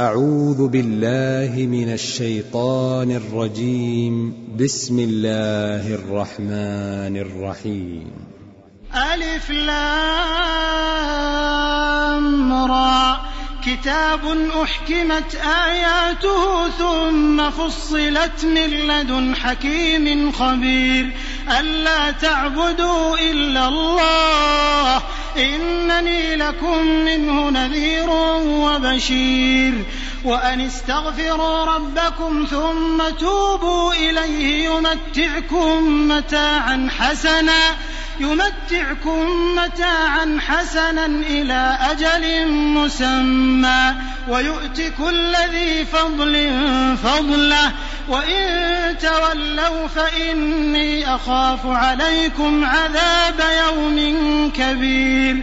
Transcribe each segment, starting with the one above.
أعوذ بالله من الشيطان الرجيم. بسم الله الرحمن الرحيم. ألف لام را. كتاب أحكمت آياته ثم فصلت من لدن حكيم خبير. ألا تعبدوا إلا الله. إنني لكم منه نذير وبشير. وأن استغفروا ربكم ثم توبوا إليه يمتعكم متاعا حسنا. يمتعكم متاعا حسنا إلى أجل مسمى ويؤت كل ذي فضل فضله وإن تولوا فإني أخاف عليكم عذاب يوم كبير.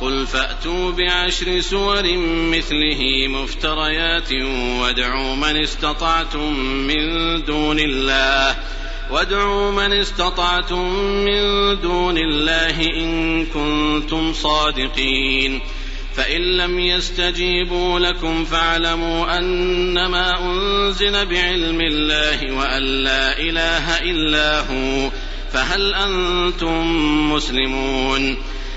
قل فأتوا بعشر سور مثله مفتريات وادعوا من استطعتم من دون الله وادعوا من استطعتم من دون الله إن كنتم صادقين. فإن لم يستجيبوا لكم فاعلموا أنما أنزل بعلم الله وأن لا إله إلا هو فهل أنتم مسلمون؟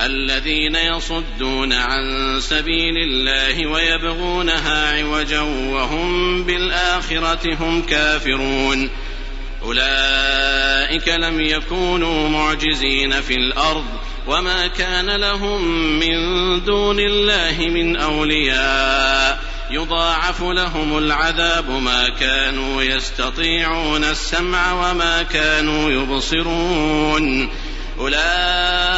الذين يصدون عن سبيل الله ويبغونها عوجا وهم بالآخرة هم كافرون. أولئك لم يكونوا معجزين في الأرض وما كان لهم من دون الله من أولياء. يضاعف لهم العذاب ما كانوا يستطيعون السمع وما كانوا يبصرون. أولئك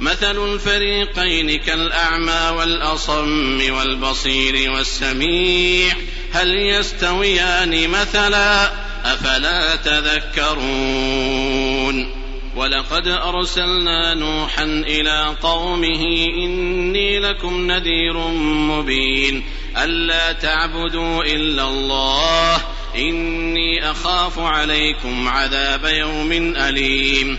مثل الفريقين كالأعمى والأصم والبصير والسميع هل يستويان مثلا؟ أفلا تذكرون؟ ولقد أرسلنا نوحا إلى قومه إني لكم نذير مبين ألا تعبدوا إلا الله إني أخاف عليكم عذاب يوم أليم.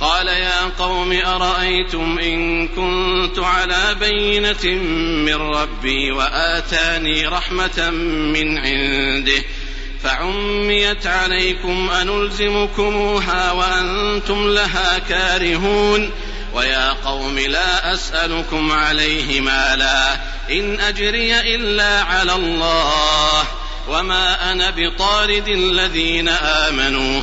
قال يا قوم أرأيتم إن كنت على بينة من ربي وآتاني رحمة من عنده فعميت عليكم أنلزمكموها وأنتم لها كارهون ويا قوم لا أسألكم عليه مالا إن أجري إلا على الله وما أنا بطارد الذين آمنوا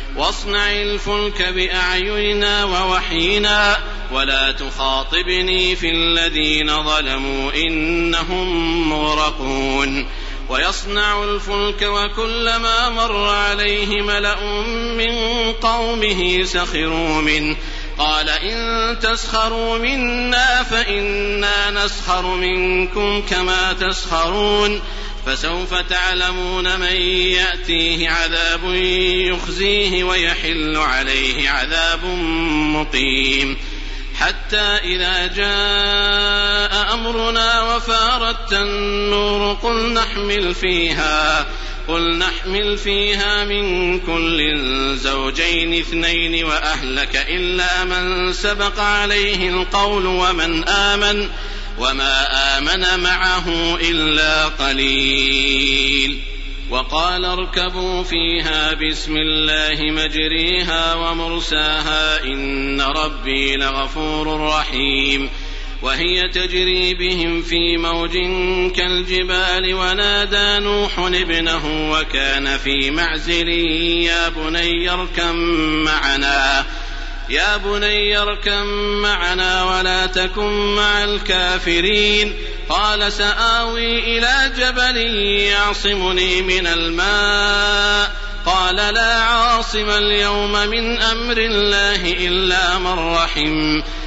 واصنع الفلك بأعيننا ووحينا ولا تخاطبني في الذين ظلموا إنهم مغرقون. ويصنع الفلك وكلما مر عليه ملأ من قومه سخروا منه. قال إن تسخروا منا فإنا نسخر منكم كما تسخرون. فسوف تعلمون من يأتيه عذاب يخزيه ويحل عليه عذاب مقيم. حتى إذا جاء أمرنا وفارت النور قل نحمل فيها قل نحمل فيها من كل زوجين اثنين وأهلك إلا من سبق عليه القول ومن آمن. وما آمن معه إلا قليل وقال اركبوا فيها بسم الله مجريها ومرساها إن ربي لغفور رحيم وهي تجري بهم في موج كالجبال ونادى نوح ابنه وكان في معزل يا بني اركم معنا يا بني اركم معنا ولا تكن مع الكافرين. قال سآوي إلى جبل يعصمني من الماء. قال لا عاصم اليوم من أمر الله إلا من رحم.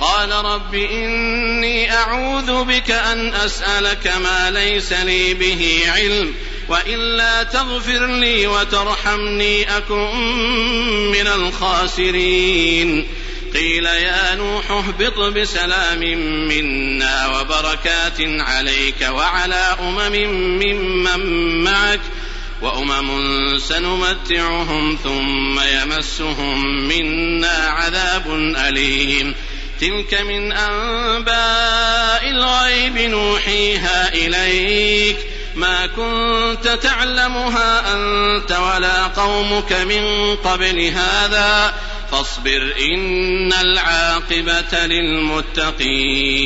قال رب إني أعوذ بك أن أسألك ما ليس لي به علم وإلا تغفر لي وترحمني أكن من الخاسرين. قيل يا نوح اهبط بسلام منا وبركات عليك وعلى أمم ممن معك وأمم سنمتعهم ثم يمسهم منا عذاب أليم. تلك من أنباء الغيب نوحيها إليك. ما كنت تعلمها أنت ولا قومك من قبل هذا. فاصبر إن العاقبة للمتقين.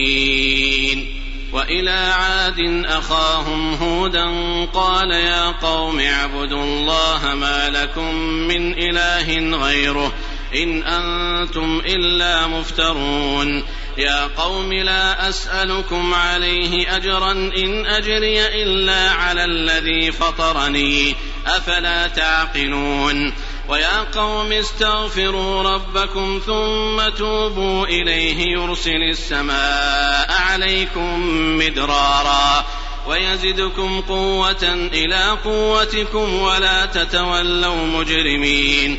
وإلى عاد أخاهم هودا قال يا قوم اعبدوا الله ما لكم من إله غيره. إن أنتم إلا مفترون. يا قوم لا أسألكم عليه أجرا إن أجري إلا على الذي فطرني. أفلا تعقلون. ويا قوم استغفروا ربكم ثم توبوا إليه يرسل السماء عليكم مدرارا. ويزدكم قوة إلى قوتكم ولا تتولوا مجرمين.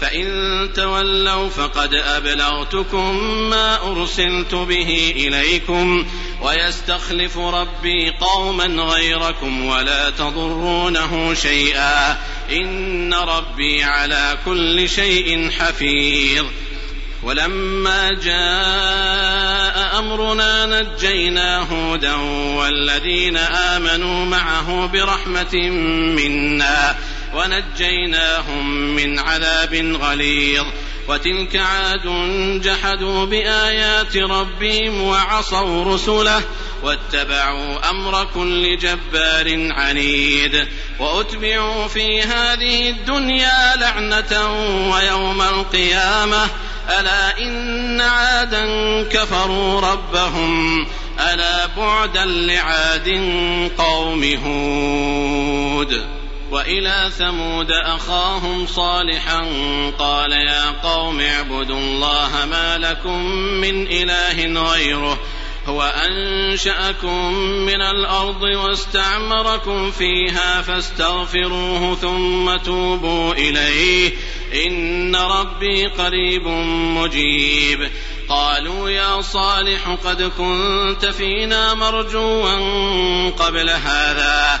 فإن تولوا فقد أبلغتكم ما أرسلت به إليكم ويستخلف ربي قوما غيركم ولا تضرونه شيئا إن ربي على كل شيء حفيظ. ولما جاء أمرنا نجينا هودا والذين آمنوا معه برحمة منا. ونجيناهم من عذاب غليظ. وتلك عاد جحدوا بآيات ربهم وعصوا رسله واتبعوا أمر كل جبار عنيد. وأتبعوا في هذه الدنيا لعنة ويوم القيامة. ألا إن عادا كفروا ربهم. ألا بعدا لعاد قوم هود. وإلى ثمود أخاهم صالحا قال يا قوم اعبدوا الله ما لكم من إله غيره هو أنشأكم من الأرض واستعمركم فيها فاستغفروه ثم توبوا إليه إن ربي قريب مجيب قالوا يا صالح قد كنت فينا مرجوا قبل هذا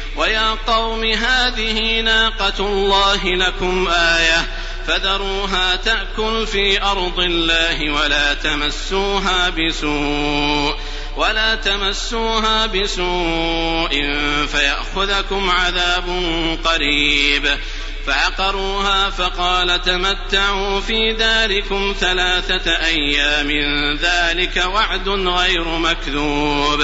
ويا قوم هذه ناقة الله لكم آية فذروها تأكل في أرض الله ولا تمسوها بسوء ولا تمسوها بسوء فيأخذكم عذاب قريب فعقروها فقال تمتعوا في داركم ثلاثة أيام ذلك وعد غير مكذوب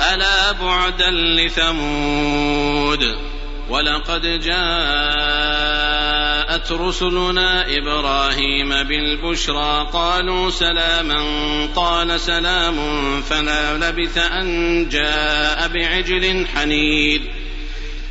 ألا بعدا لثمود ولقد جاءت رسلنا إبراهيم بالبشرى قالوا سلاما قال سلام فلا لبث أن جاء بعجل حنيذ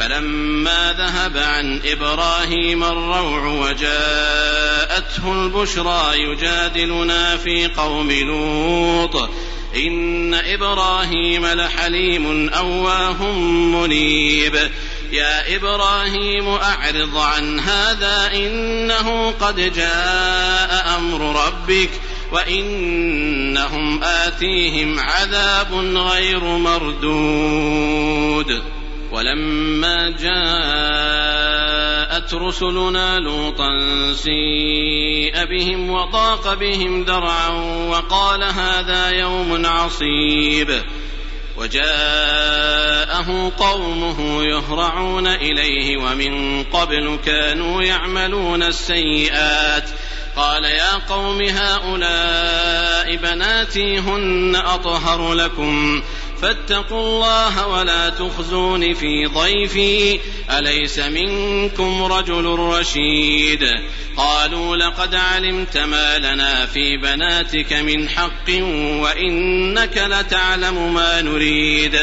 فلما ذهب عن إبراهيم الروع وجاءته البشرى يجادلنا في قوم لوط إن إبراهيم لحليم أواه منيب. يا إبراهيم أعرض عن هذا إنه قد جاء أمر ربك وإنهم آتيهم عذاب غير مردود. ولما جاءت رسلنا لوطا سيء بهم وضاق بهم ذرعا وقال هذا يوم عصيب. وجاءه قومه يهرعون إليه ومن قبل كانوا يعملون السيئات. قال يا قوم هؤلاء بناتي هن أطهر لكم. فاتقوا الله ولا تخزون في ضيفي. أليس منكم رجل رشيد؟ قالوا لقد علمت ما لنا في بناتك من حق وإنك لتعلم ما نريد.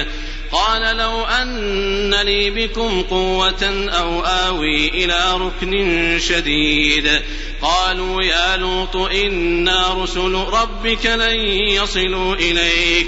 قال لو أن لي بكم قوة أو آوي إلى ركن شديد. قالوا يا لوط إنا رسل ربك لن يصلوا إليك.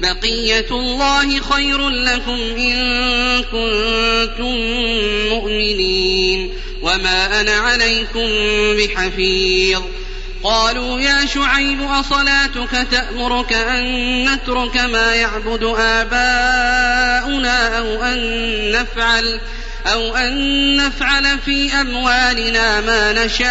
بقية الله خير لكم إن كنتم مؤمنين وما أنا عليكم بحفيظ. قالوا يا شعيب أصلاتك تأمرك أن نترك ما يعبد آباؤنا أو أن نفعل أو أن نفعل في أموالنا ما نشاء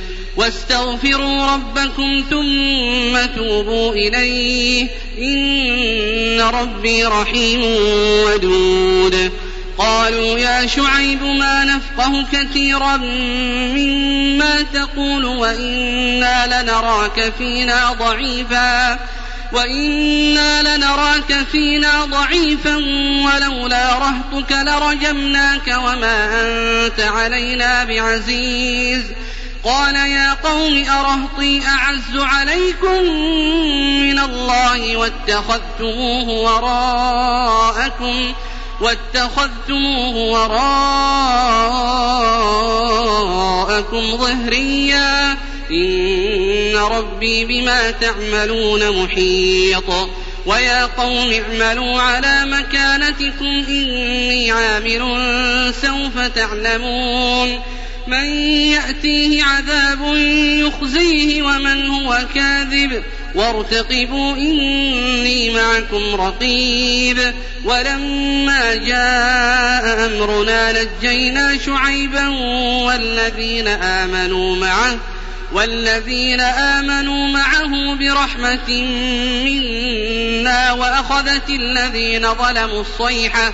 واستغفروا ربكم ثم توبوا إليه. إن ربي رحيم ودود. قالوا يا شعيب ما نفقه كثيرا مما تقول وإنا لنراك فينا ضعيفا وإنا لنراك فينا ضعيفا ولولا رهطك لرجمناك وما أنت علينا بعزيز. قال يا قوم أرهطي أعز عليكم من الله واتخذتموه وراءكم واتخذتموه وراءكم ظهريا إن ربي بما تعملون محيط ويا قوم اعملوا على مكانتكم إني عامل سوف تعلمون من يأتيه عذاب يخزيه ومن هو كاذب وارتقبوا إني معكم رقيب. ولما جاء أمرنا نجينا شعيبا والذين آمنوا معه والذين آمنوا معه برحمة منا وأخذت الذين ظلموا الصيحة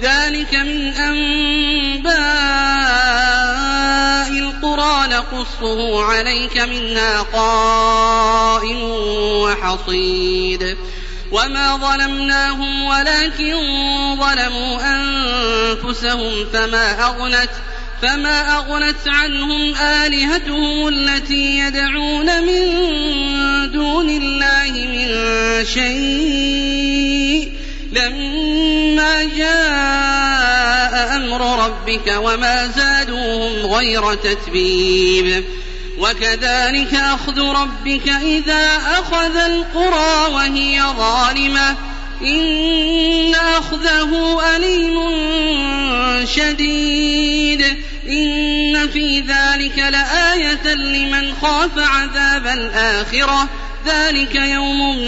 ذلك من أنباء القرى نقصه عليك منها قائم وحصيد. وما ظلمناهم ولكن ظلموا أنفسهم فما أغنت فما أغنت عنهم آلهتهم التي يدعون من دون الله من شيء. لما جاء أمر ربك وما زادوهم غير تتبيب. وكذلك أخذ ربك إذا أخذ القرى وهي ظالمة. إن أخذه أليم شديد. إن في ذلك لآية لمن خاف عذاب الآخرة. ذلك يوم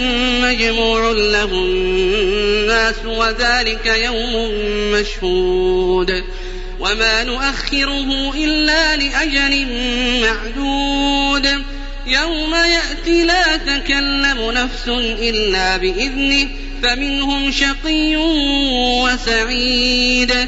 مجموع له الناس وذلك يوم مشهود وما نؤخره إلا لأجل معدود يوم يأتي لا تكلم نفس إلا بإذنه فمنهم شقي وسعيد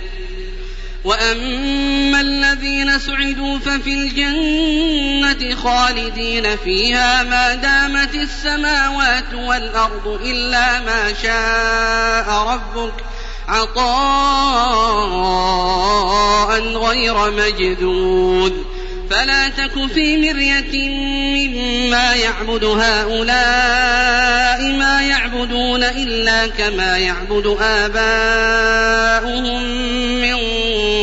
وأما الذين سعدوا ففي الجنة خالدين فيها ما دامت السماوات والأرض إلا ما شاء ربك عطاء غير مجدود فلا تك في مرية مما يعبد هؤلاء ما يعبدون إلا كما يعبد آباؤهم من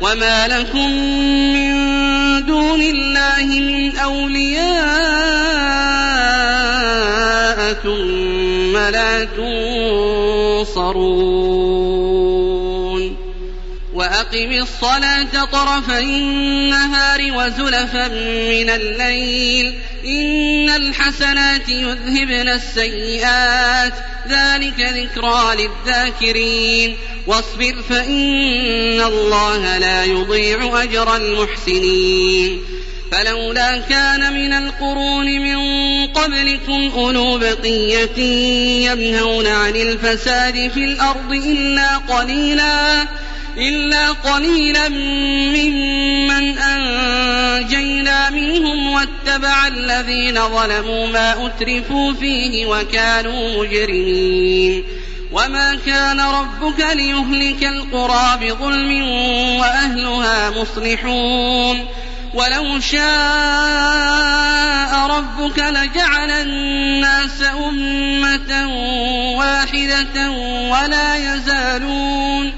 وما لكم من دون الله من أولياء ثم لا تنصرون وأقم الصلاة طرفي النهار وزلفا من الليل. إن الحسنات يذهبن السيئات. ذلك ذكرى للذاكرين. واصبر فإن الله لا يضيع أجر المحسنين. فلولا كان من القرون من قبلكم أولو بقية ينهون عن الفساد في الأرض إلا قليلا. إلا قليلا ممن أنجينا منهم واتبع الذين ظلموا ما أترفوا فيه وكانوا مجرمين. وما كان ربك ليهلك القرى بظلم وأهلها مصلحون. ولو شاء ربك لجعل الناس أمة واحدة ولا يزالون.